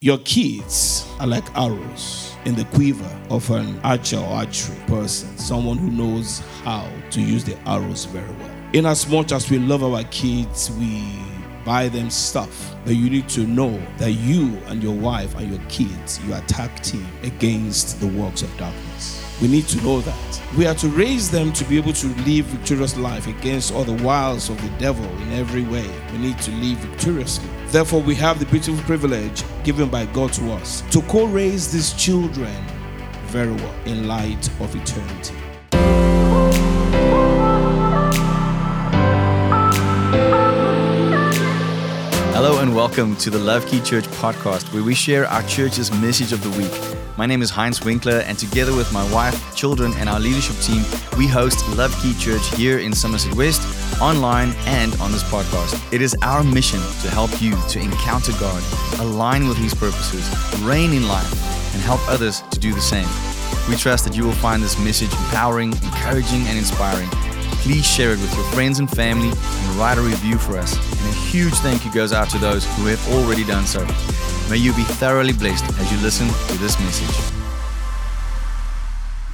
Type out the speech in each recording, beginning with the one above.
Your kids are like arrows in the quiver of an archer or archery person, someone who knows how to use the arrows very well. In as much as we love our kids, we buy them stuff, but you need to know that you and your wife and your kids, you attack team against the works of darkness. We need to know that. We are to raise them to be able to live victorious life against all the wiles of the devil in every way. We need to live victoriously. Therefore, we have the beautiful privilege given by God to us to co raise these children very well in light of eternity. Hello and welcome to the Love Key Church podcast, where we share our church's message of the week. My name is Heinz Winkler, and together with my wife, children, and our leadership team, we host Love Key Church here in Somerset West, online, and on this podcast. It is our mission to help you to encounter God, align with His purposes, reign in life, and help others to do the same. We trust that you will find this message empowering, encouraging, and inspiring. Please share it with your friends and family and write a review for us. And a huge thank you goes out to those who have already done so. May you be thoroughly blessed as you listen to this message.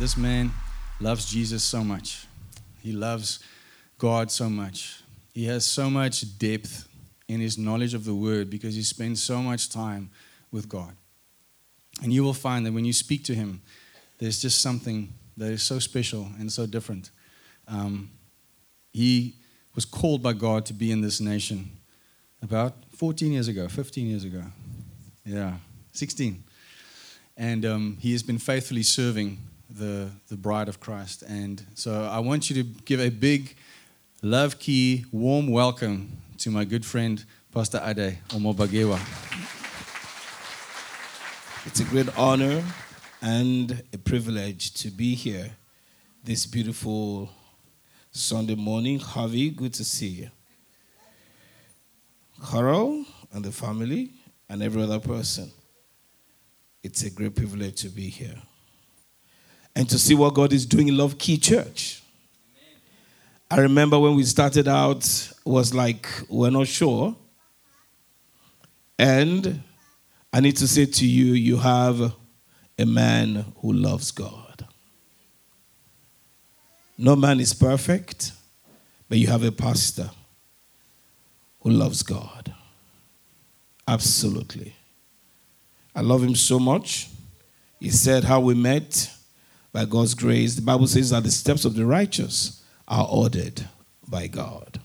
This man loves Jesus so much. He loves God so much. He has so much depth in his knowledge of the word because he spends so much time with God. And you will find that when you speak to him, there's just something that is so special and so different. Um, he was called by God to be in this nation about 14 years ago, 15 years ago. Yeah, 16. And um, he has been faithfully serving the, the bride of Christ. And so I want you to give a big love key, warm welcome to my good friend, Pastor Ade Omobagewa. It's a great honor and a privilege to be here this beautiful Sunday morning. Harvey, good to see you. Carol and the family, and every other person. It's a great privilege to be here and to see what God is doing in Love Key Church. I remember when we started out, was like we're not sure. And I need to say to you, you have a man who loves God. No man is perfect, but you have a pastor who loves God. Absolutely. I love him so much. He said how we met by God's grace. The Bible says that the steps of the righteous are ordered by God.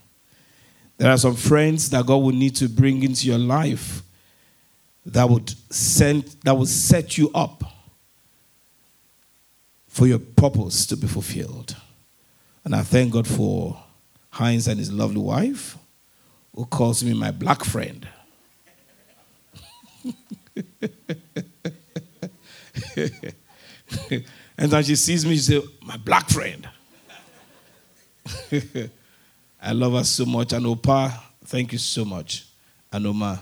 There are some friends that God will need to bring into your life that would send that would set you up for your purpose to be fulfilled. And I thank God for Heinz and his lovely wife, who calls me my black friend. and then she sees me, she says, My black friend. I love her so much. And Opa, thank you so much. And Oma.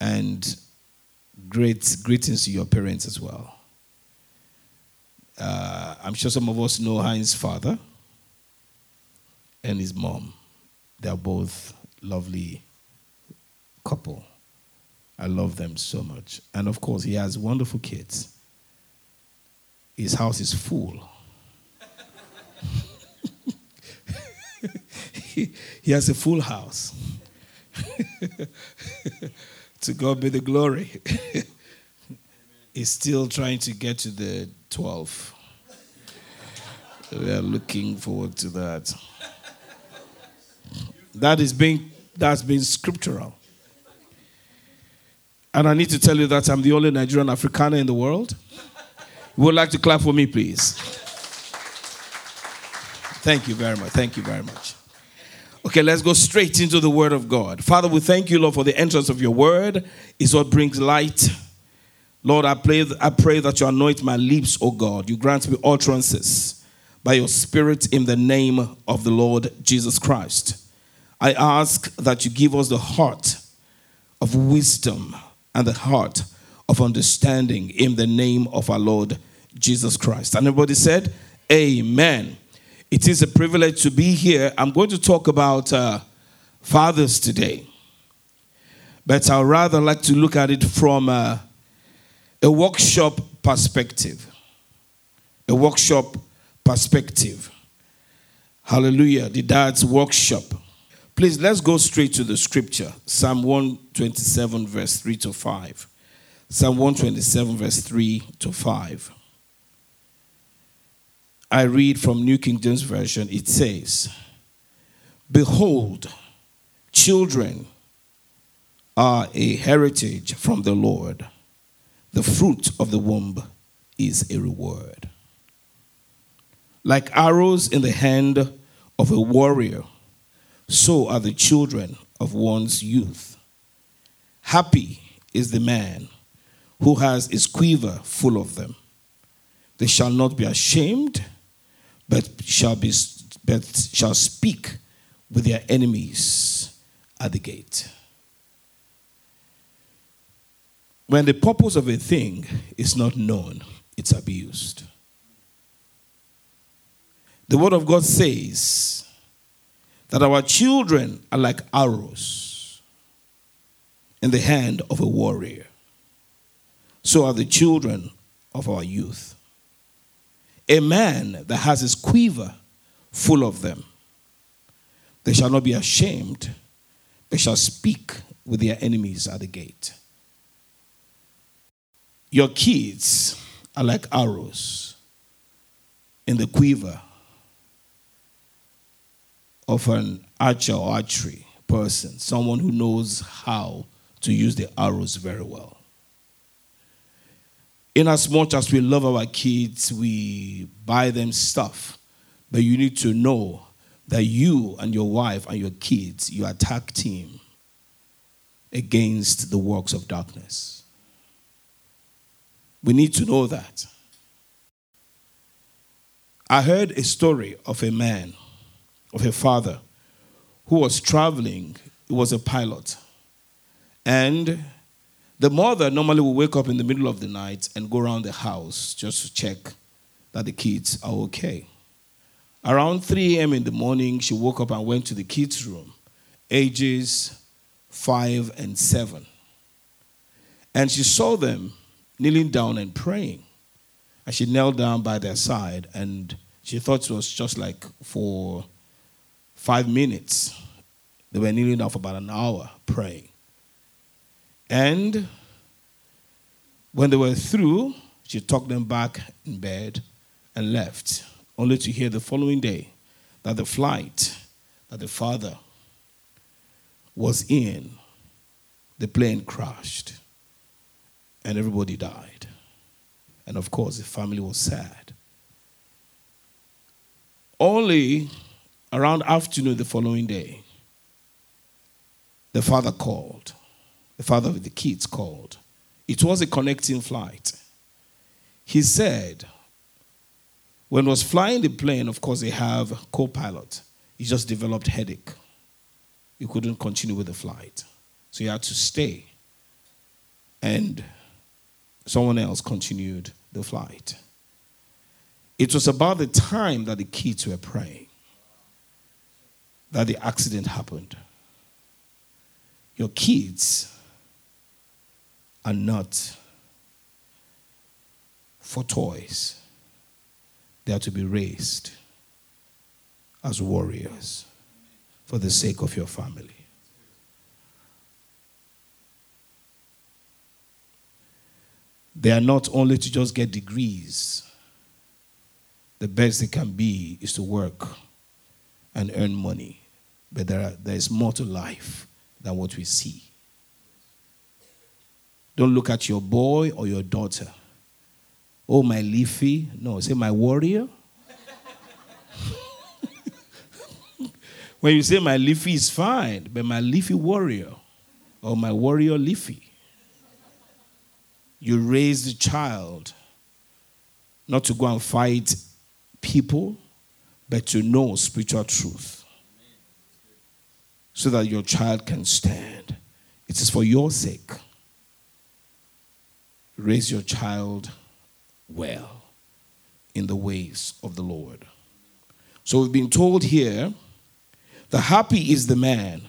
And great greetings to your parents as well. Uh, I'm sure some of us know Heinz's father and his mom. They're both lovely couple. I love them so much. And of course, he has wonderful kids. His house is full. he, he has a full house. to God be the glory. He's still trying to get to the 12. We are looking forward to that. That is being that's been scriptural. And I need to tell you that I'm the only Nigerian Afrikaner in the world. Would like to clap for me, please? Thank you very much. Thank you very much. Okay, let's go straight into the Word of God. Father, we thank you, Lord, for the entrance of your Word. It's what brings light. Lord, I pray, I pray that you anoint my lips, O God. You grant me utterances by your Spirit in the name of the Lord Jesus Christ. I ask that you give us the heart of wisdom and the heart of understanding in the name of our Lord Jesus Christ. And everybody said, Amen. It is a privilege to be here. I'm going to talk about uh, fathers today But I'd rather like to look at it from a, a workshop perspective. A workshop perspective. Hallelujah. The dad's workshop. Please let's go straight to the scripture. Psalm 127, verse 3 to 5. Psalm 127, verse 3 to 5. I read from New King James Version. It says, Behold, children are a heritage from the Lord. The fruit of the womb is a reward. Like arrows in the hand of a warrior, so are the children of one's youth. Happy is the man who has his quiver full of them. They shall not be ashamed, but shall, be, but shall speak with their enemies at the gate. When the purpose of a thing is not known, it's abused. The Word of God says that our children are like arrows in the hand of a warrior. So are the children of our youth. A man that has his quiver full of them, they shall not be ashamed, they shall speak with their enemies at the gate. Your kids are like arrows in the quiver of an archer or archery person, someone who knows how to use the arrows very well. In as much as we love our kids, we buy them stuff, but you need to know that you and your wife and your kids, you attack team against the works of darkness. We need to know that. I heard a story of a man, of her father, who was traveling. He was a pilot. And the mother normally will wake up in the middle of the night and go around the house just to check that the kids are okay. Around 3 a.m. in the morning, she woke up and went to the kids' room, ages five and seven. And she saw them kneeling down and praying. And she knelt down by their side, and she thought it was just like for five minutes. They were kneeling down for about an hour praying. And when they were through, she tucked them back in bed and left, only to hear the following day that the flight that the father was in, the plane crashed and everybody died. And of course, the family was sad. Only around afternoon the following day, the father called. The father of the kids called. It was a connecting flight. He said, when was flying the plane, of course, they have co-pilot. He just developed headache. He couldn't continue with the flight. So he had to stay. And someone else continued the flight. It was about the time that the kids were praying that the accident happened. Your kids are not for toys, they are to be raised as warriors for the sake of your family. They are not only to just get degrees. The best they can be is to work and earn money. But there, are, there is more to life than what we see. Don't look at your boy or your daughter. Oh, my liefie. No, say my warrior. when you say my liefie is fine, but my liefie warrior or my warrior liefie. You raise the child not to go and fight people, but to know spiritual truth so that your child can stand. It is for your sake. Raise your child well in the ways of the Lord. So we've been told here the happy is the man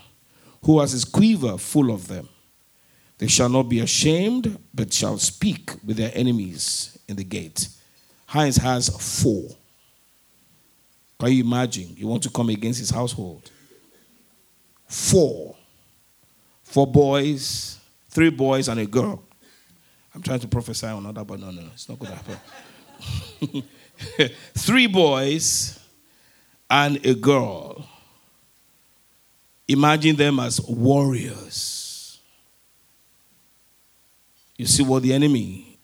who has his quiver full of them. They shall not be ashamed, but shall speak with their enemies in the gate. Heinz has four. Can you imagine? You want to come against his household? Four. Four boys, three boys, and a girl. I'm trying to prophesy on that, but no, no, it's not going to happen. three boys and a girl. Imagine them as warriors. You see what the enemy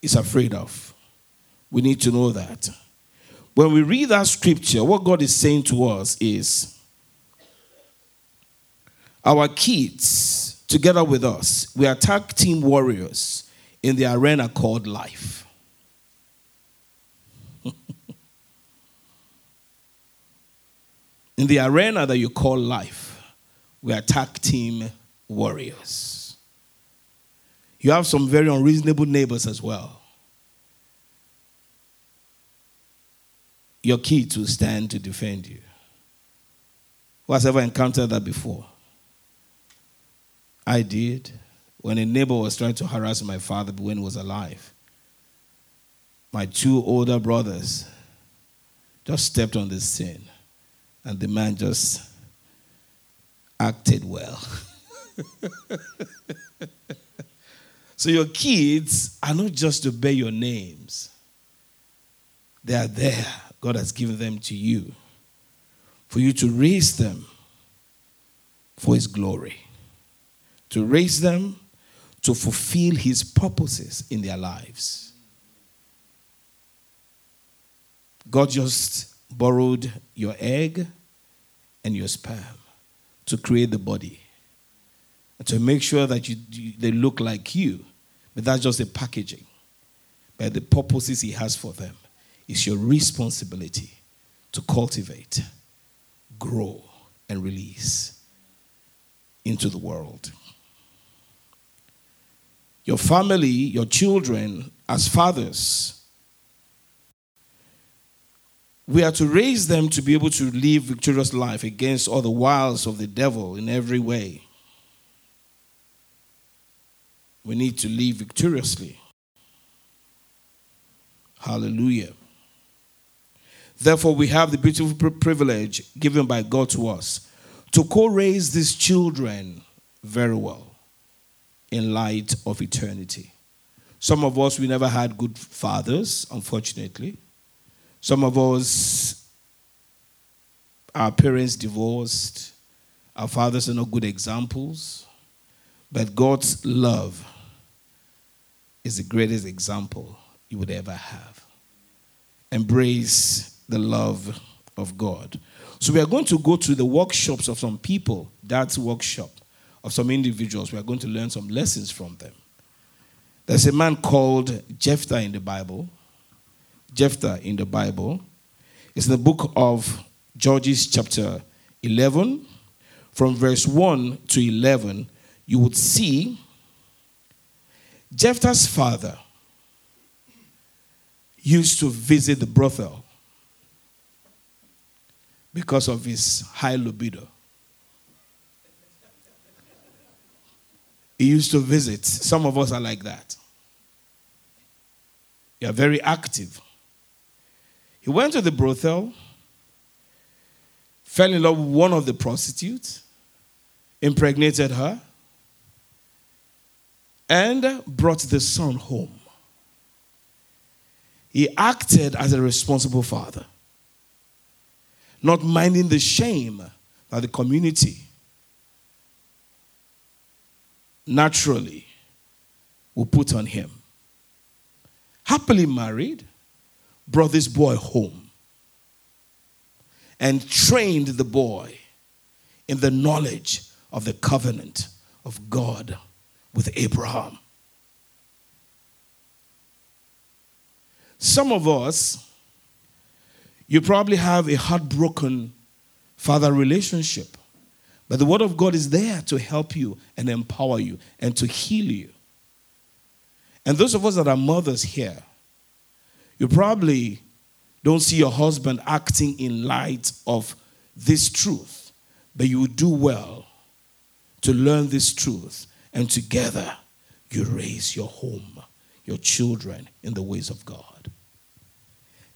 is afraid of. We need to know that. When we read that scripture, what God is saying to us is our kids, together with us, we attack team warriors in the arena called life. in the arena that you call life, we attack team warriors. You have some very unreasonable neighbors as well. Your kids will stand to defend you. Who has ever encountered that before? I did. When a neighbor was trying to harass my father when he was alive, my two older brothers just stepped on the scene, and the man just acted well. so your kids are not just to bear your names, they are there God has given them to you for you to raise them for His glory, to raise them to fulfill His purposes in their lives. God just borrowed your egg and your sperm to create the body and to make sure that you, you, they look like you. But that's just the packaging. But the purposes He has for them it's your responsibility to cultivate, grow, and release into the world. Your family, your children, as fathers, we are to raise them to be able to live victorious life against all the wiles of the devil in every way. We need to live victoriously. Hallelujah. Therefore, we have the beautiful privilege given by God to us to co raise these children very well in light of eternity. Some of us, we never had good fathers, unfortunately. Some of us, our parents divorced. Our fathers are not good examples. But God's love is the greatest example you would ever have. Embrace the love of God. So we are going to go to the workshops of some people, that's workshop of some individuals. We are going to learn some lessons from them. There's a man called Jephthah in the Bible. Jephthah in the Bible. It's in the book of Judges, chapter 11. From verse 1 to 11, you would see Jephthah's father used to visit the brothel because of his high libido. He used to visit. Some of us are like that. You are very active. He went to the brothel, fell in love with one of the prostitutes, impregnated her, and brought the son home. He acted as a responsible father not minding the shame that the community naturally will put on him. Happily married, brought this boy home and trained the boy in the knowledge of the covenant of God with Abraham. Some of us you probably have a heartbroken father relationship. But the Word of God is there to help you and empower you and to heal you. And those of us that are mothers here, you probably don't see your husband acting in light of this truth, but you do well to learn this truth and together you raise your home, your children in the ways of God.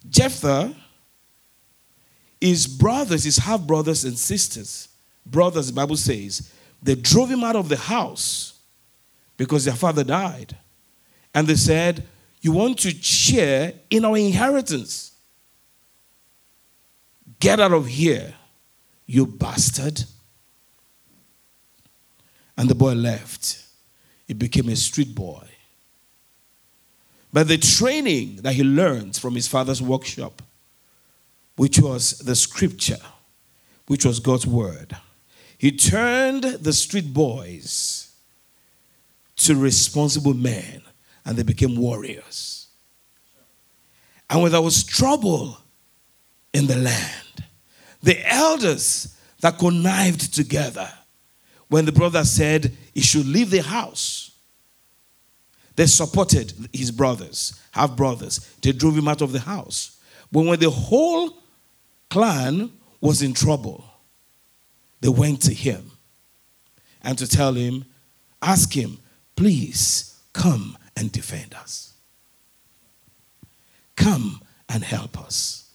Jephthah, his brothers, his half brothers and sisters, brothers, the Bible says, they drove him out of the house because their father died. And they said, You want to share in our inheritance? Get out of here, you bastard. And the boy left. He became a street boy. But the training that he learned from his father's workshop, which was the scripture, which was God's word, he turned the street boys to responsible men and they became warriors. And when there was trouble in the land, the elders that connived together, when the brother said he should leave the house, they supported his brothers, half brothers. They drove him out of the house. But when the whole clan was in trouble, they went to him and to tell him, ask him, please come and defend us. Come and help us.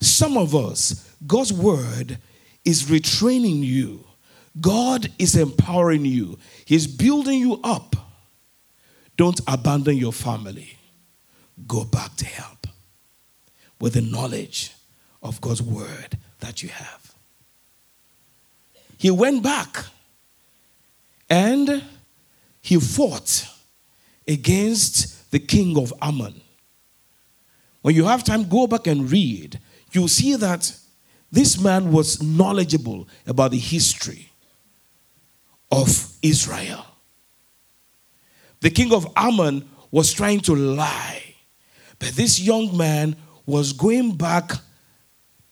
Some of us, God's word is retraining you. God is empowering you. He's building you up. Don't abandon your family. Go back to help with the knowledge of God's word that you have. He went back and he fought against the king of Ammon. When you have time, go back and read. You'll see that this man was knowledgeable about the history of Israel. The king of Ammon was trying to lie, but this young man was going back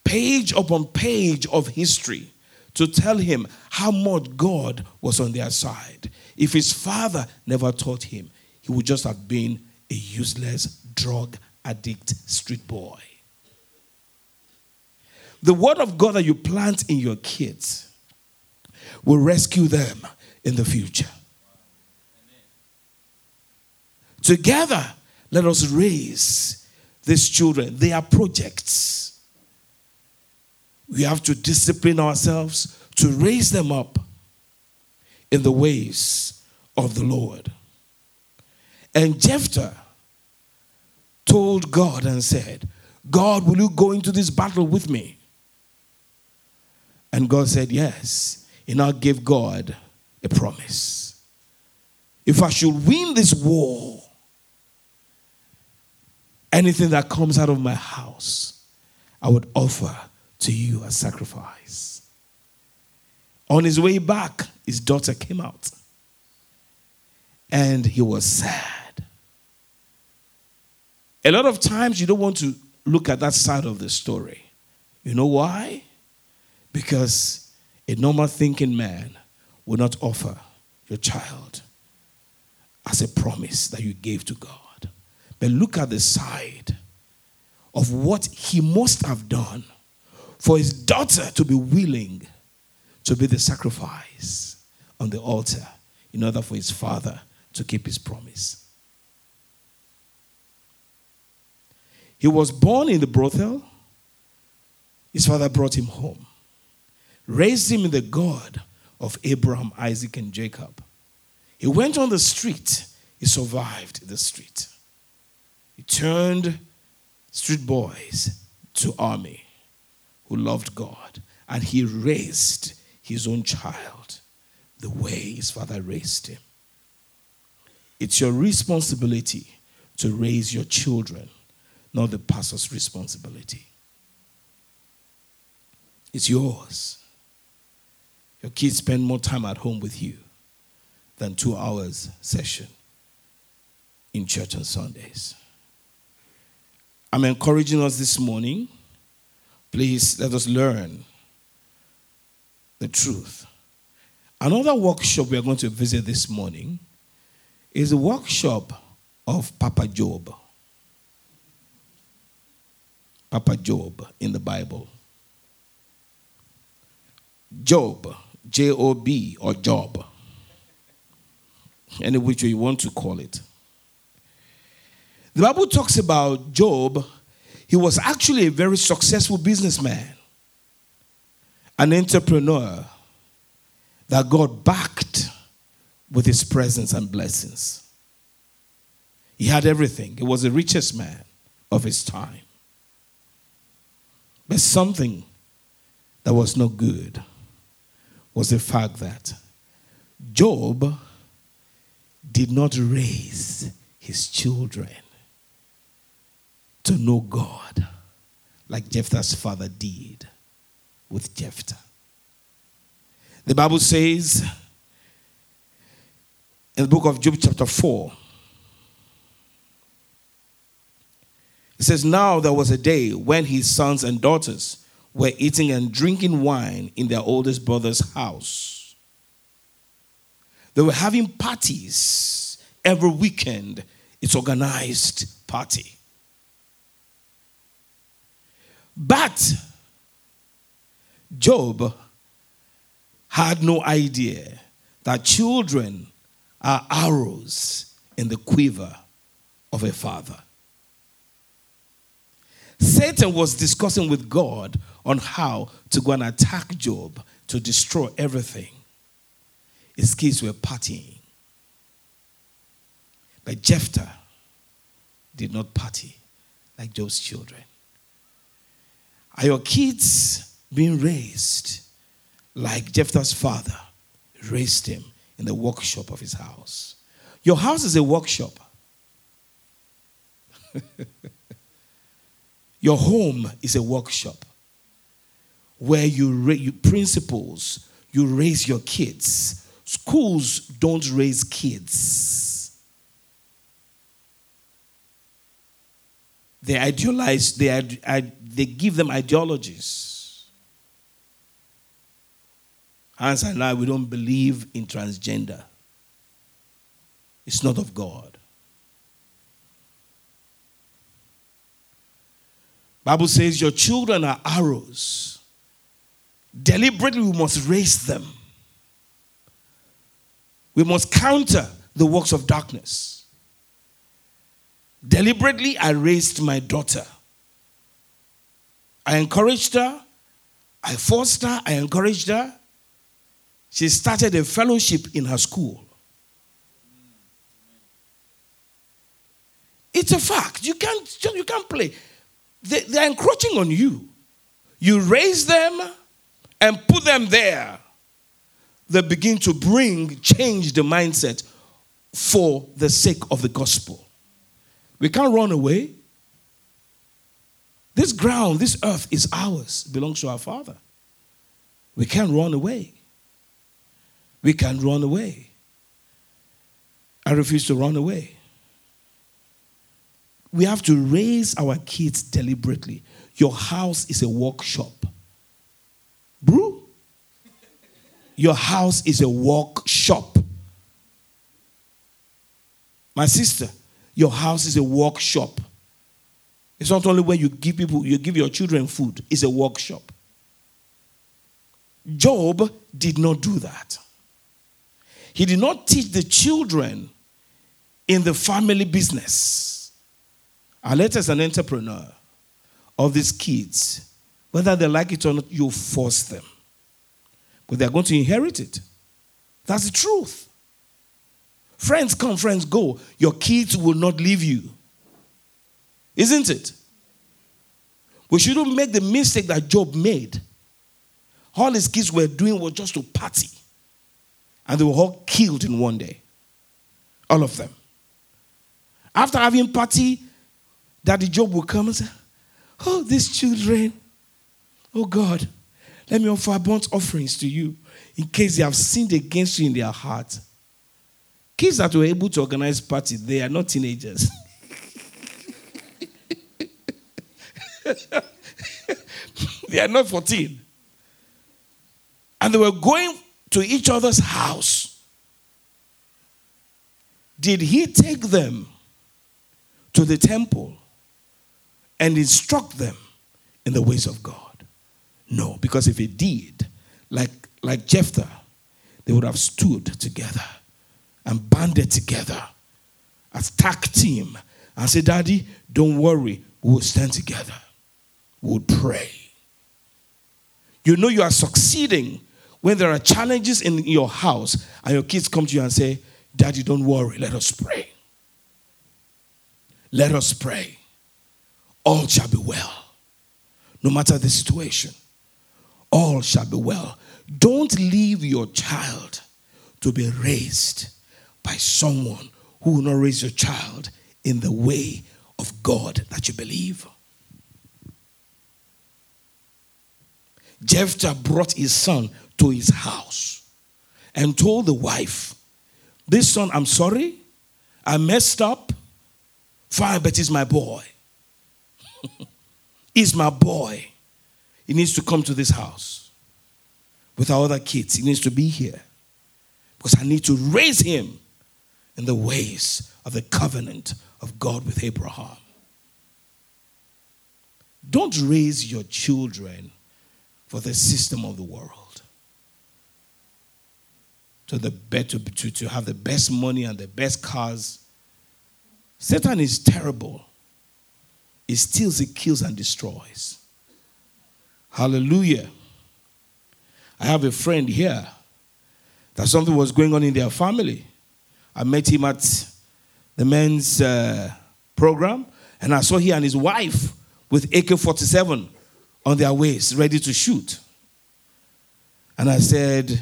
page upon page of history to tell him how much God was on their side. If his father never taught him, he would just have been a useless drug addict street boy. The word of God that you plant in your kids will rescue them in the future. Together, let us raise these children. They are projects. We have to discipline ourselves to raise them up in the ways of the Lord. And Jephthah told God and said, God, will you go into this battle with me? And God said, Yes. And I gave God a promise. If I should win this war, anything that comes out of my house, I would offer to you as sacrifice. On his way back, his daughter came out. And he was sad. A lot of times you don't want to look at that side of the story. You know why? Because a normal thinking man will not offer your child as a promise that you gave to God. But look at the side of what he must have done for his daughter to be willing to be the sacrifice on the altar in order for his father to keep his promise. He was born in the brothel. His father brought him home, raised him in the God of Abraham, Isaac, and Jacob. He went on the street. He survived the street. He turned street boys to army who loved God. And he raised his own child the way his father raised him. It's your responsibility to raise your children not the pastor's responsibility. It's yours. Your kids spend more time at home with you than two hours session in church on Sundays. I'm encouraging us this morning. Please let us learn the truth. Another workshop we are going to visit this morning is a workshop of Papa Job. Papa Job in the Bible. Job, J O B, or Job. any which way you want to call it. The Bible talks about Job. He was actually a very successful businessman, an entrepreneur that God backed with his presence and blessings. He had everything, he was the richest man of his time. But something that was not good was the fact that Job did not raise his children to know God like Jephthah's father did with Jephthah. The Bible says in the book of Job, chapter 4, it says, Now there was a day when his sons and daughters were eating and drinking wine in their oldest brother's house. They were having parties every weekend. It's organized party. But Job had no idea that children are arrows in the quiver of a father. Satan was discussing with God on how to go and attack Job to destroy everything. His kids were partying. But Jephthah did not party like Job's children. Are your kids being raised like Jephthah's father raised him in the workshop of his house. Your house is a workshop. Your home is a workshop where you, raise you principles, you raise your kids. Schools don't raise kids. They idealize, they, they give them ideologies. Hans and I, we don't believe in transgender. It's not of God. Bible says your children are arrows. Deliberately we must raise them. We must counter the works of darkness. Deliberately I raised my daughter. I encouraged her. I forced her. I encouraged her. She started a fellowship in her school. It's a fact. You can't, you can't play. They, they're encroaching on you. You raise them and put them there. They begin to bring, change the mindset for the sake of the gospel. We can't run away. This ground, this earth is ours, belongs to our Father. We can't run away we can't run away. I refuse to run away. We have to raise our kids deliberately. Your house is a workshop. Bro, your house is a workshop. My sister, your house is a workshop. It's not only where you give people, you give your children food, it's a workshop. Job did not do that. He did not teach the children in the family business. I let as an entrepreneur of these kids, whether they like it or not, you force them. But they're going to inherit it. That's the truth. Friends come, friends go. Your kids will not leave you. Isn't it? We shouldn't make the mistake that Job made. All his kids were doing was just to party. And they were all killed in one day. All of them. After having party, Daddy Job will come and say, Oh, these children, oh God, let me offer burnt offerings to you in case they have sinned against you in their heart. Kids that were able to organize parties, they are not teenagers. they are not 14. And they were going to each other's house, did he take them to the temple and instruct them in the ways of God? No, because if he did, like, like Jephthah, they would have stood together and banded together as tag team and say, Daddy, don't worry, we will stand together. We will pray. You know you are succeeding when there are challenges in your house and your kids come to you and say, Daddy, don't worry, let us pray. Let us pray. All shall be well. No matter the situation, all shall be well. Don't leave your child to be raised by someone who will not raise your child in the way of God that you believe. Jephthah brought his son to his house and told the wife, This son, I'm sorry, I messed up. Fine, but he's my boy. he's my boy. He needs to come to this house with our other kids. He needs to be here because I need to raise him in the ways of the covenant of God with Abraham. Don't raise your children for the system of the world. To, the better, to, to have the best money and the best cars. Satan is terrible. He steals, he kills, and destroys. Hallelujah. I have a friend here that something was going on in their family. I met him at the men's uh, program, and I saw he and his wife with AK 47 on their waist, ready to shoot. And I said,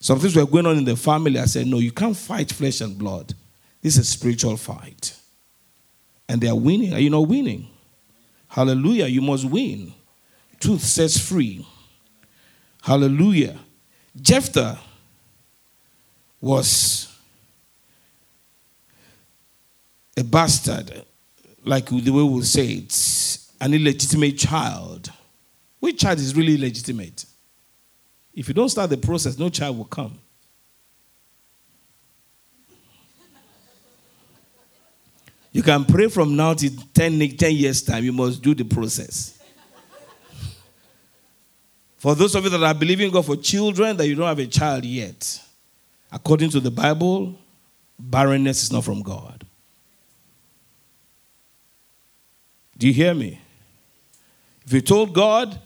some things were going on in the family. I said, No, you can't fight flesh and blood. This is a spiritual fight. And they are winning. Are you not winning? Hallelujah. You must win. Truth sets free. Hallelujah. Jephthah was a bastard, like the way we say it, an illegitimate child. Which child is really legitimate? If you don't start the process, no child will come. You can pray from now to 10, 10 years' time. You must do the process. For those of you that are believing God for children, that you don't have a child yet, according to the Bible, barrenness is not from God. Do you hear me? If you told God,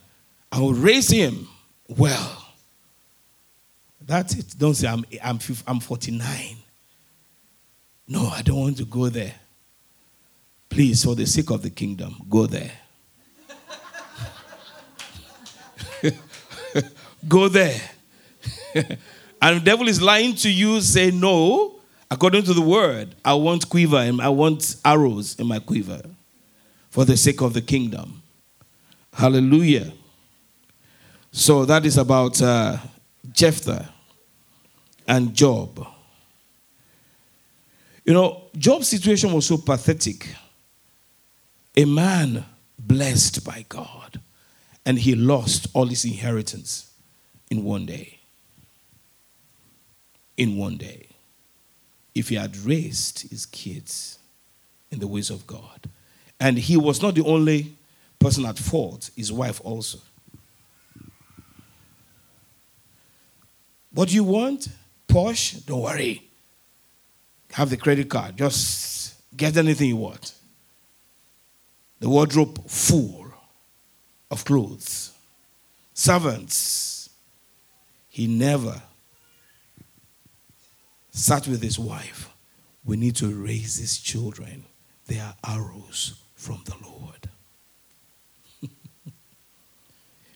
I will raise him, well, that's it. Don't say, I'm, I'm, I'm 49. No, I don't want to go there. Please, for the sake of the kingdom, go there. go there. and the devil is lying to you, say, No, according to the word, I want quiver and I want arrows in my quiver for the sake of the kingdom. Hallelujah. So that is about uh, Jephthah and Job. You know, Job's situation was so pathetic. A man blessed by God, and he lost all his inheritance in one day. In one day. If he had raised his kids in the ways of God. And he was not the only person at fault, his wife also. What do you want? Porsche? Don't worry. Have the credit card. Just get anything you want. The wardrobe full of clothes. Servants. He never sat with his wife. We need to raise these children. They are arrows from the Lord.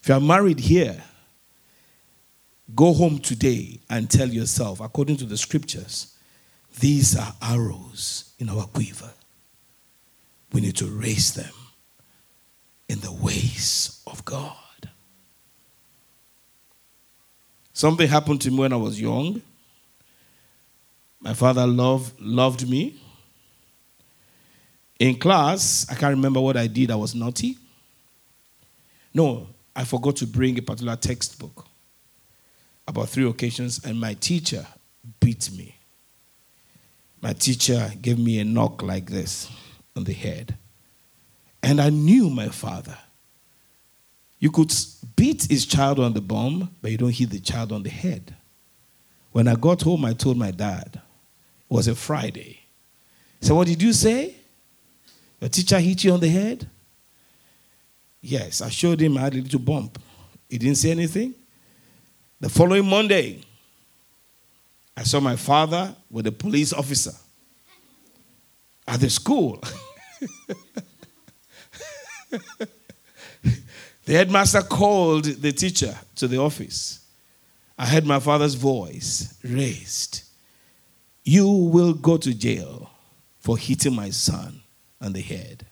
if you are married here, go home today and tell yourself, according to the scriptures, these are arrows in our quiver. We need to raise them in the ways of God. Something happened to me when I was young. My father loved, loved me. In class, I can't remember what I did. I was naughty. No, I forgot to bring a particular textbook about three occasions, and my teacher beat me. My teacher gave me a knock like this on the head. And I knew my father. You could beat his child on the bum, but you don't hit the child on the head. When I got home, I told my dad, It was a Friday. So, what did you say? Your teacher hit you on the head? Yes, I showed him I had a little bump. He didn't say anything. The following Monday, I saw my father with a police officer at the school. the headmaster called the teacher to the office. I heard my father's voice raised. You will go to jail for hitting my son on the head.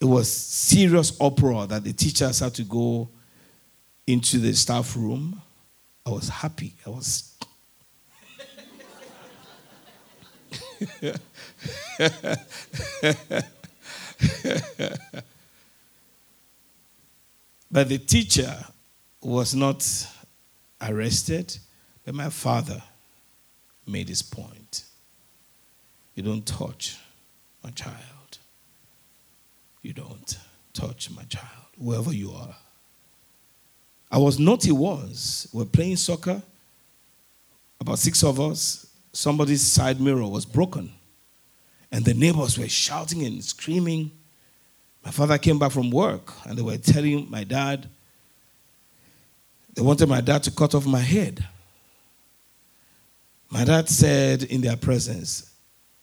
It was serious uproar that the teachers had to go into the staff room. I was happy. I was. but the teacher was not arrested, but my father made his point. You don't touch my child. You don't touch my child, whoever you are. I was naughty once. We're playing soccer. About six of us. Somebody's side mirror was broken. And the neighbors were shouting and screaming. My father came back from work and they were telling my dad, they wanted my dad to cut off my head. My dad said in their presence,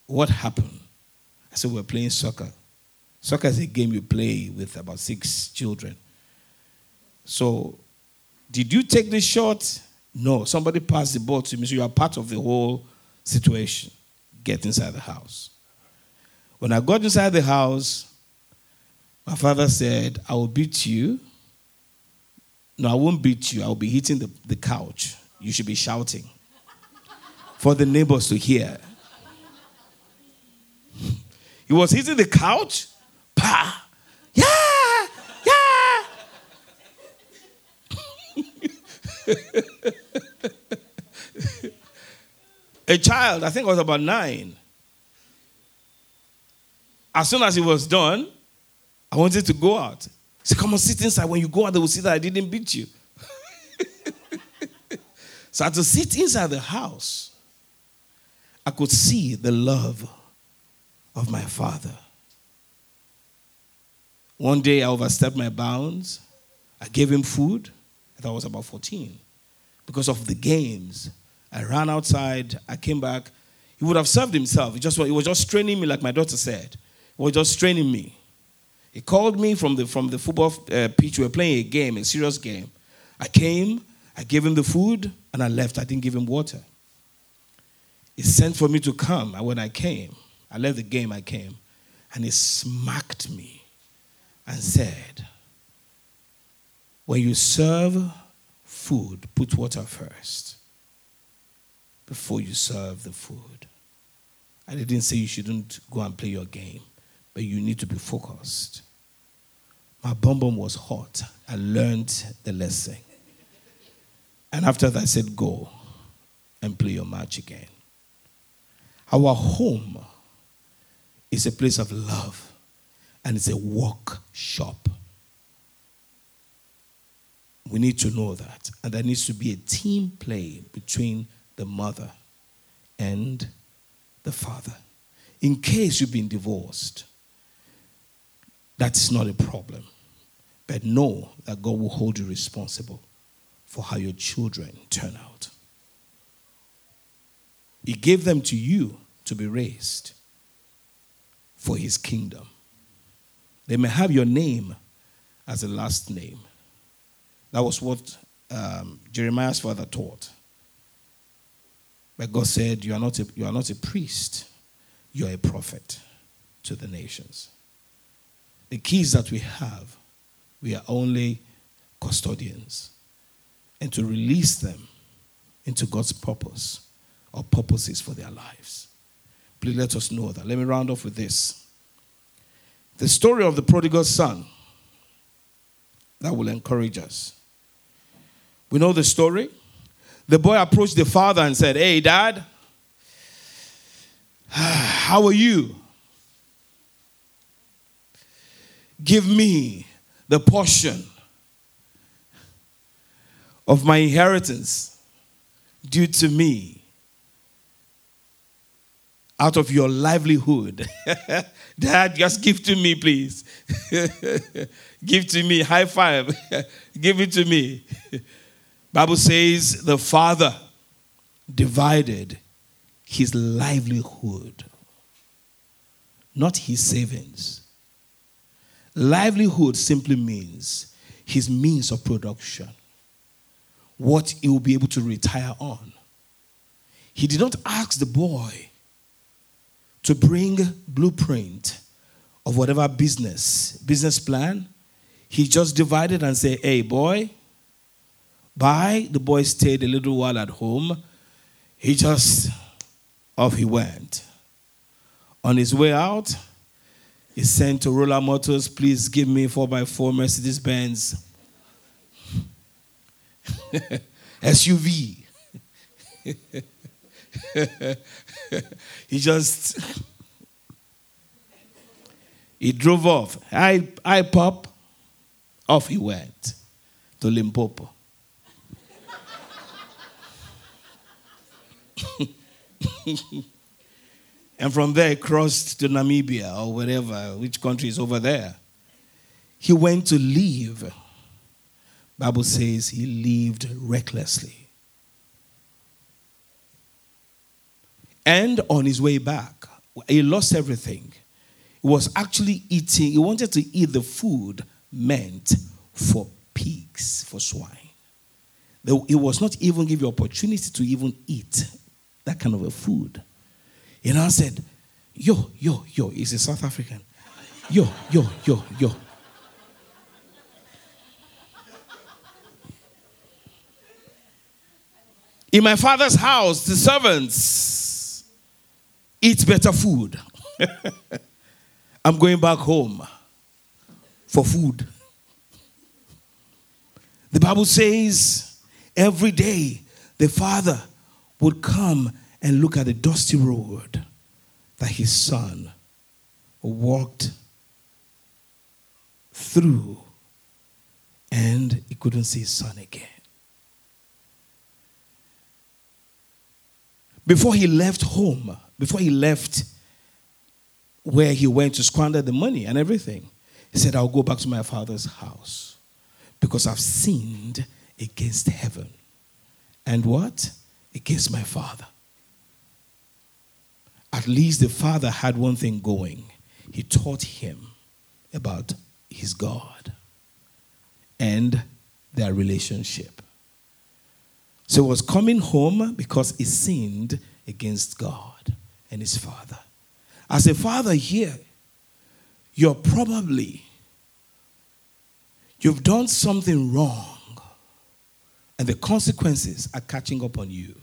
What happened? I said, We're playing soccer. Soccer is a game you play with about six children. So, did you take the shot? No. Somebody passed the ball to me, so you are part of the whole situation. Get inside the house. When I got inside the house, my father said, I will beat you. No, I won't beat you. I will be hitting the, the couch. You should be shouting for the neighbors to hear. He was hitting the couch. Pa! Yeah! Yeah! A child, I think I was about nine. As soon as he was done, I wanted to go out. He said, Come on, sit inside. When you go out, they will see that I didn't beat you. so I had to sit inside the house. I could see the love of my father. One day I overstepped my bounds. I gave him food. I thought I was about 14. Because of the games, I ran outside. I came back. He would have served himself. He, just, he was just training me, like my daughter said. He was just training me. He called me from the, from the football uh, pitch. We were playing a game, a serious game. I came, I gave him the food, and I left. I didn't give him water. He sent for me to come. And when I came, I left the game, I came, and he smacked me and said, When you serve food, put water first before you serve the food. I didn't say you shouldn't go and play your game, but you need to be focused. My bum bum was hot. I learned the lesson. And after that, I said, Go and play your match again. Our home is a place of love and it's a workshop. We need to know that. And there needs to be a team play between the mother and the father. In case you've been divorced, that's not a problem. But know that God will hold you responsible for how your children turn out. He gave them to you to be raised for his kingdom. They may have your name as a last name. That was what um, Jeremiah's father taught. But God said, you are, not a, you are not a priest, you are a prophet to the nations. The keys that we have, we are only custodians. And to release them into God's purpose or purposes for their lives. Please let us know that. Let me round off with this. The story of the prodigal son that will encourage us. We know the story. The boy approached the father and said, Hey, dad, how are you? Give me the portion of my inheritance due to me out of your livelihood. Dad, just give to me, please. give to me. High five. give it to me. Bible says the father divided his livelihood, not his savings. Livelihood simply means his means of production, what he will be able to retire on. He did not ask the boy to bring blueprint of whatever business, business plan. He just divided and said, hey, boy, bye. The boy stayed a little while at home. He just, off he went. On his way out, he sent to Roller Motors, please give me 4x4 Mercedes Benz SUV. he just he drove off. I I pop. Off he went to Limpopo. and from there he crossed to Namibia or wherever, which country is over there. He went to live. Bible says he lived recklessly. And on his way back, he lost everything. He was actually eating, he wanted to eat the food meant for pigs, for swine. He was not even given opportunity to even eat that kind of a food. Know, I said, yo, yo, yo, he's a South African. Yo, yo, yo, yo. In my father's house, the servants eat better food. I'm going back home for food. The Bible says every day the father would come and look at the dusty road that his son walked through and he couldn't see his son again. Before he left home, before he left where he went to squander the money and everything, he said, I'll go back to my father's house because I've sinned against heaven. And what? Against my father. At least the father had one thing going. He taught him about his God and their relationship. So he was coming home because he sinned against God and his father. As a father here, you're probably you've done something wrong and the consequences are catching up on you.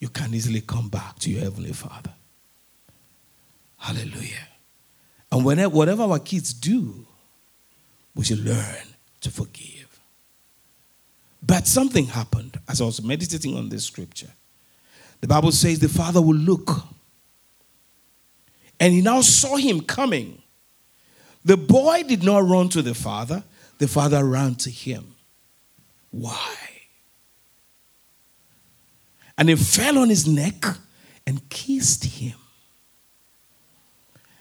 You can easily come back to your heavenly Father. Hallelujah. And whenever, whatever our kids do, we should learn to forgive. But something happened as I was meditating on this scripture. The Bible says the father will look. And he now saw him coming. The boy did not run to the father, the father ran to him. Why? And he fell on his neck and kissed him.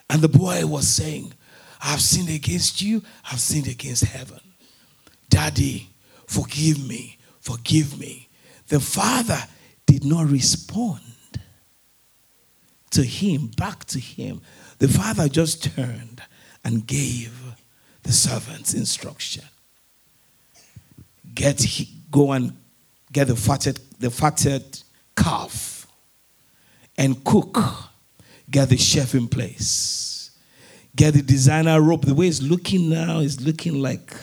And the boy was saying, I've sinned against you, I've sinned against heaven. Daddy, forgive me, forgive me. The father did not respond to him, back to him. The father just turned and gave the servants instruction. Get go and get the fatted, the fatted calf and cook. Get the chef in place. Get the designer rope. The way he's looking now is looking like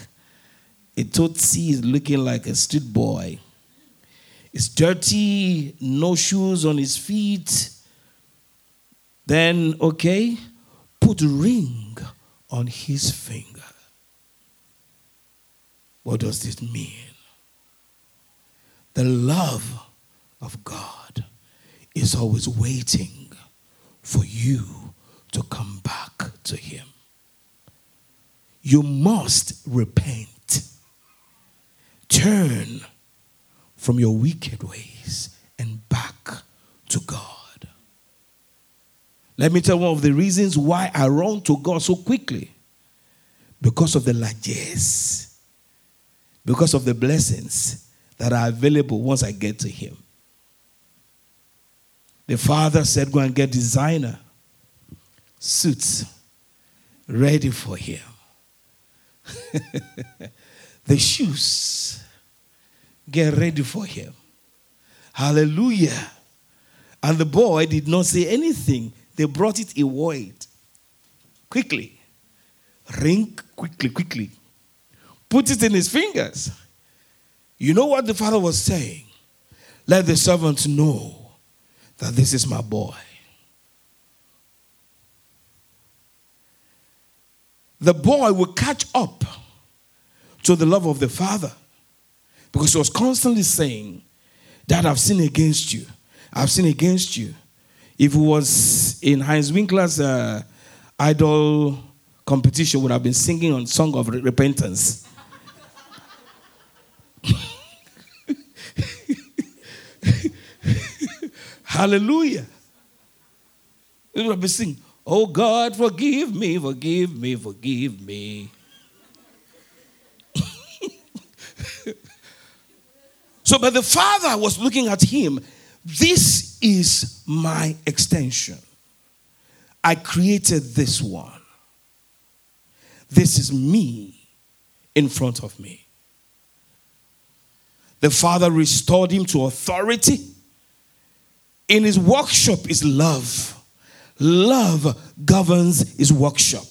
a tsotsi is looking like a street boy. It's dirty, no shoes on his feet. Then, okay, put ring on his finger. What does this mean? The love of God is always waiting for you to come back to Him. You must repent. Turn from your wicked ways and back to God. Let me tell one of the reasons why I run to God so quickly. Because of the largesse, because of the blessings that are available once I get to Him. The father said, Go and get designer suits ready for him. the shoes, get ready for him. Hallelujah. And the boy did not say anything. They brought it, wore. Quickly. Ring quickly, quickly. Put it in his fingers. You know what the father was saying? Let the servants know that this is my boy. The boy will catch up to the love of the father because he was constantly saying, Dad, I've sinned against you. I've sinned against you. If it was in Heinz Winkler's uh, idol competition, would have been singing on song of repentance. Hallelujah. It would have been singing, Oh God, forgive me, forgive me, forgive me. So, but the father was looking at him. This is my extension. I created this one. This is me in front of me. The father restored him to authority. In his workshop is love. Love governs his workshop.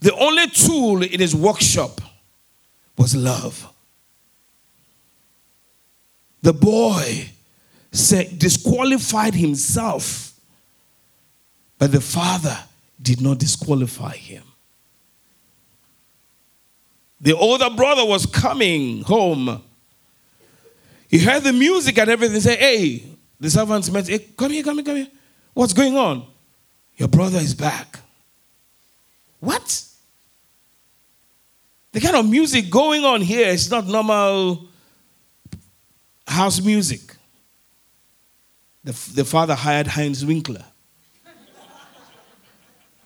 The only tool in his workshop was love. The boy said, disqualified himself, but the father did not disqualify him. The older brother was coming home. He heard the music and everything. Said, Hey, the servants met, hey, come here, come here, come here. What's going on? Your brother is back. What? The kind of music going on here is not normal house music. The, the father hired Heinz Winkler.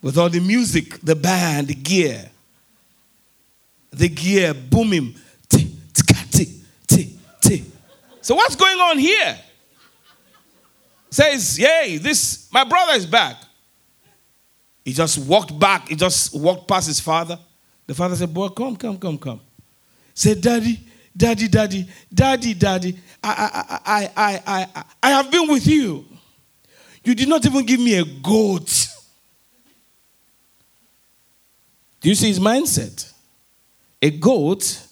With all the music, the band, the gear, the gear booming. So, what's going on here? says, Yay, this, my brother is back. He just walked back, he just walked past his father. The father said, Boy, come, come, come, come. Said, Daddy, Daddy, Daddy, Daddy, Daddy, I, I, I, I, I, I have been with you. You did not even give me a goat. Do you see his mindset? A goat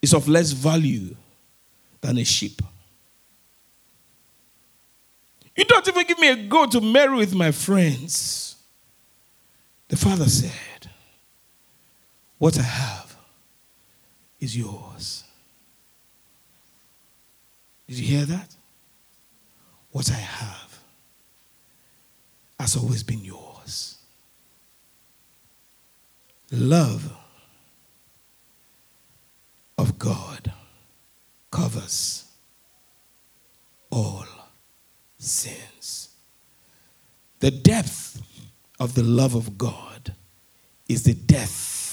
is of less value than a sheep. You don't even give me a go to marry with my friends. The father said, What I have is yours. Did you hear that? What I have has always been yours. Love of God covers all sins. The depth of the love of God is the death,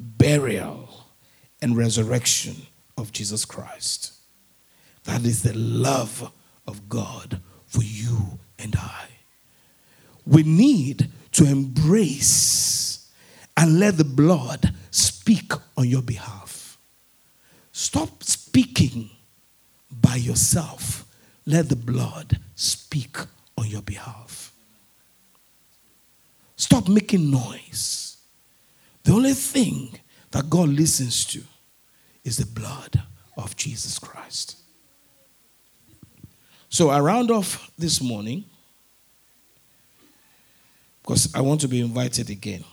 burial, and resurrection of Jesus Christ. That is the love of God for you and I. We need to embrace and let the blood speak on your behalf. Stop speaking by yourself let the blood speak on your behalf. Stop making noise. The only thing that God listens to is the blood of Jesus Christ. So I round off this morning because I want to be invited again.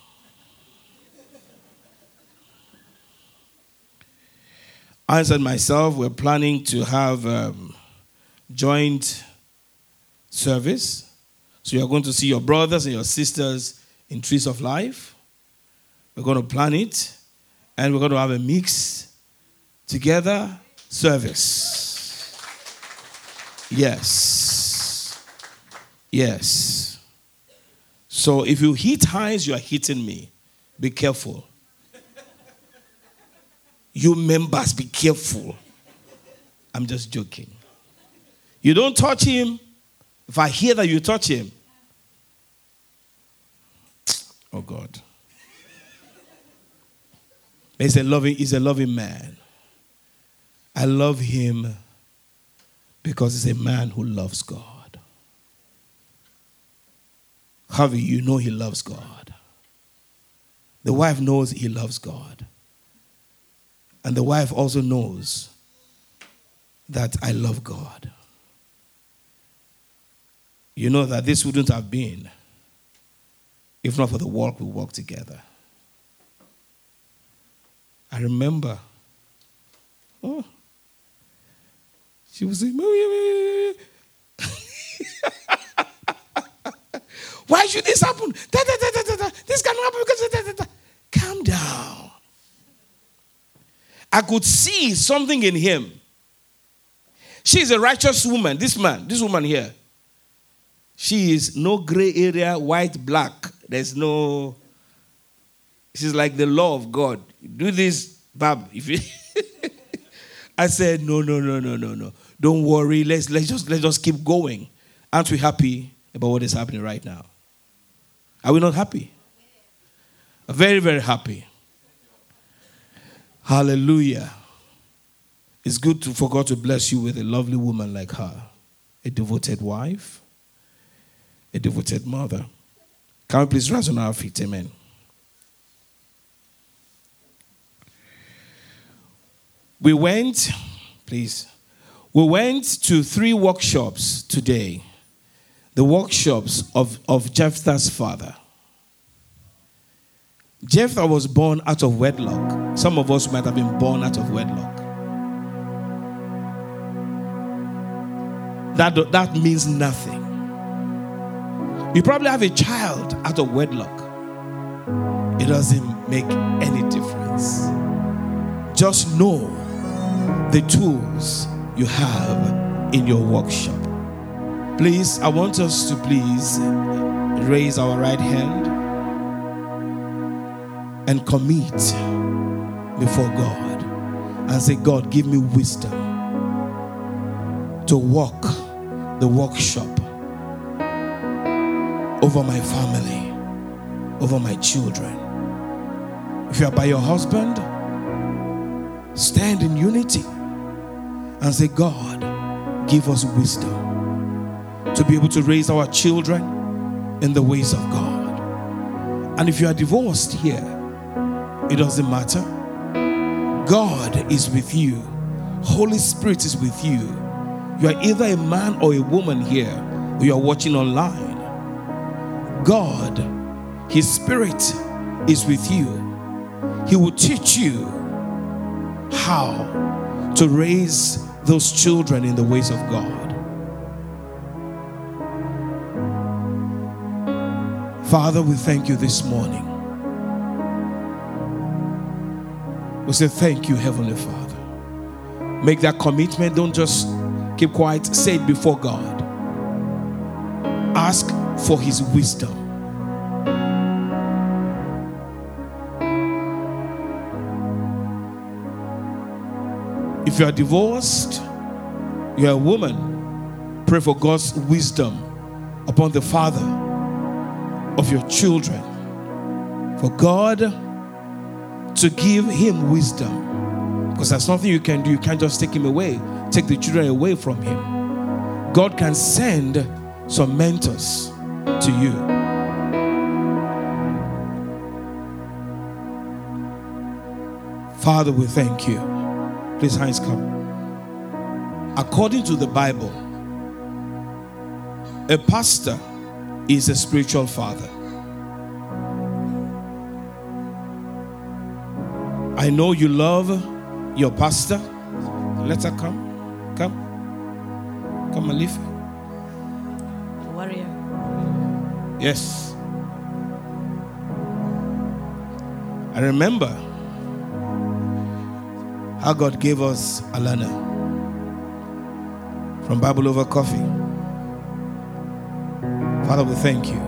I and myself, we're planning to have um, joint service. So you're going to see your brothers and your sisters in Trees of Life. We're going to plan it, and we're going to have a mix together service. Yes. Yes. So if you hit Heinz, you are hitting me. Be careful. You members, be careful. I'm just joking. You don't touch him. If I hear that you touch him, oh God. He's a loving, he's a loving man. I love him because he's a man who loves God. Harvey, you know he loves God. The wife knows he loves God. And the wife also knows that I love God. You know that this wouldn't have been if not for the work we work together. I remember, oh, she was saying, Why should this happen? Da, da, da. This cannot happen because calm down. I could see something in him. She's a righteous woman. This man, this woman here, she is no gray area, white, black. There's no. She's like the law of God. Do this, you I said, no, no, no, no, no, no. Don't worry. Let's let's just let's just keep going. Aren't we happy about what is happening right now? Are we not happy? Very, very happy. Hallelujah. It's good to, for God to bless you with a lovely woman like her, a devoted wife, a devoted mother. Can we please rise on our feet? Amen. We went, please, we went to three workshops today. The workshops of, of Jephthah's father. Jephthah was born out of wedlock. Some of us might have been born out of wedlock. That, that means nothing. You probably have a child out of wedlock. It doesn't make any difference. Just know the tools you have in your workshop. Please, I want us to please raise our right hand and commit before God and say, God, give me wisdom to walk the workshop over my family, over my children. If you are by your husband, stand in unity and say, God, give us wisdom to be able to raise our children in the ways of God. And if you are divorced here, it doesn't matter. God is with you, Holy Spirit is with you. You are either a man or a woman here, or you are watching online. God, His Spirit is with you. He will teach you how to raise those children in the ways of God. Father, we thank you this morning. We say thank you, Heavenly Father. Make that commitment. Don't just keep quiet. Say it before God. Ask for His wisdom. If you are divorced, you are a woman, pray for God's wisdom upon the father of your children. For God to give him wisdom. Because there's nothing you can do. You can't just take him away, take the children away from him. God can send some mentors to you. Father, we thank you. Please, hands come. According to the Bible, a pastor is a spiritual father. I know you love your pastor. Let her come. Come. Come, liefie. Warrior. Yes. I remember how God gave us Alana from Bible Over Coffee. Father, we thank you.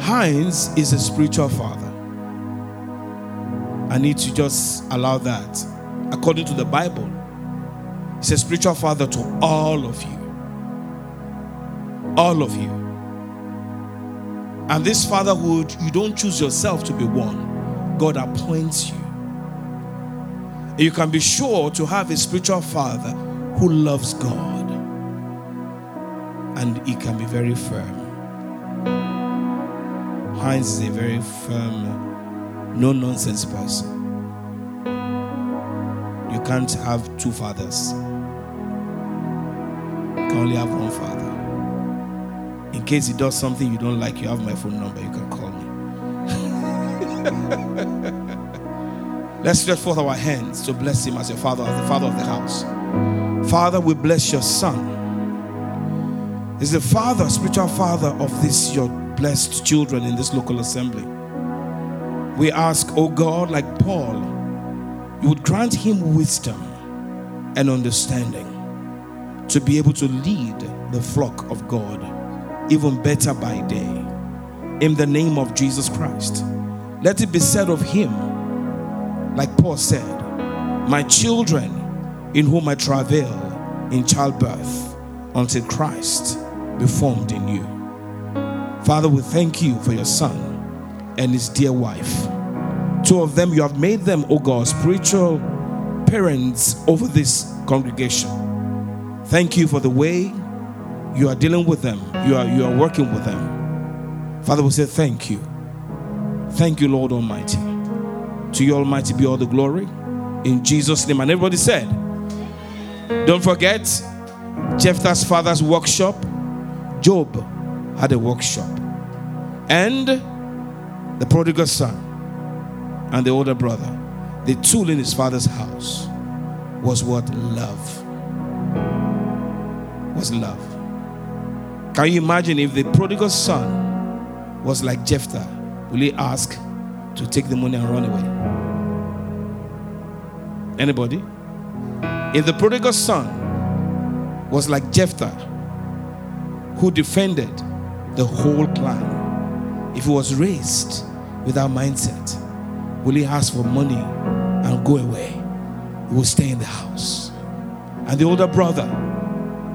Heinz is a spiritual father. I need to just allow that. According to the Bible, he's a spiritual father to all of you. All of you. And this fatherhood, you don't choose yourself to be one, God appoints you. You can be sure to have a spiritual father who loves God and he can be very firm. Heinz is a very firm, no nonsense person. You can't have two fathers, you can only have one father. In case he does something you don't like, you have my phone number, you can call me. Let's stretch forth our hands to bless him as your father, as the father of the house. Father, we bless your son. Is the father, spiritual father of this your blessed children in this local assembly. We ask, oh God, like Paul, you would grant him wisdom and understanding to be able to lead the flock of God even better by day. In the name of Jesus Christ, let it be said of him, like Paul said, My children in whom I travail in childbirth until Christ be formed in you. Father, we thank you for your son and his dear wife. Two of them, you have made them, oh God, spiritual parents over this congregation. Thank you for the way you are dealing with them, you are, you are working with them. Father, we say thank you. Thank you, Lord Almighty. To you, Almighty, be all the glory. In Jesus' name. And everybody said, don't forget Jephthah's father's workshop. Job had a workshop. And the prodigal son and the older brother, the tool in his father's house was what love. Was love. Can you imagine if the prodigal son was like Jephthah? Will he ask to take the money and run away? Anybody? If the prodigal son was like Jephthah, who defended the whole clan, if he was raised with that mindset, will he ask for money and go away? He will stay in the house. And the older brother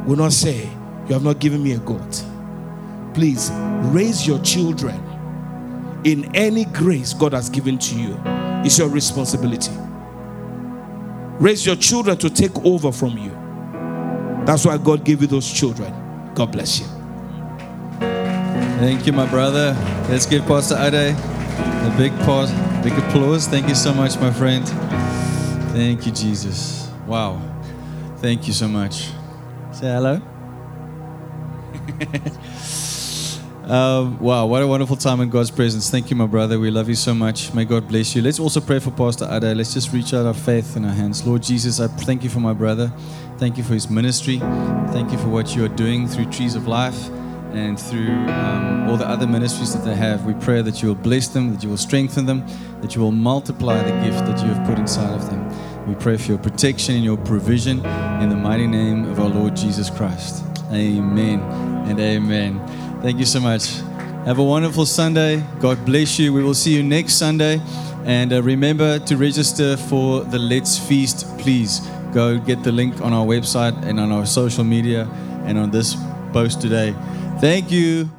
will not say, You have not given me a goat. Please raise your children in any grace God has given to you. It's your responsibility. Raise your children to take over from you. That's why God gave you those children. God bless you. Thank you, my brother. Let's give Pastor Ade a big pause, big applause. Thank you so much, my friend. Thank you, Jesus. Wow. Thank you so much. Say hello. Um, wow, what a wonderful time in God's presence. Thank you, my brother. We love you so much. May God bless you. Let's also pray for Pastor Ade. Let's just reach out our faith in our hands. Lord Jesus, I thank you for my brother. Thank you for his ministry. Thank you for what you are doing through Trees of Life and through um, all the other ministries that they have. We pray that you will bless them, that you will strengthen them, that you will multiply the gift that you have put inside of them. We pray for your protection and your provision in the mighty name of our Lord Jesus Christ. Amen and amen. Thank you so much. Have a wonderful Sunday. God bless you. We will see you next Sunday. And uh, remember to register for the Let's Feast, please. Go get the link on our website and on our social media and on this post today. Thank you.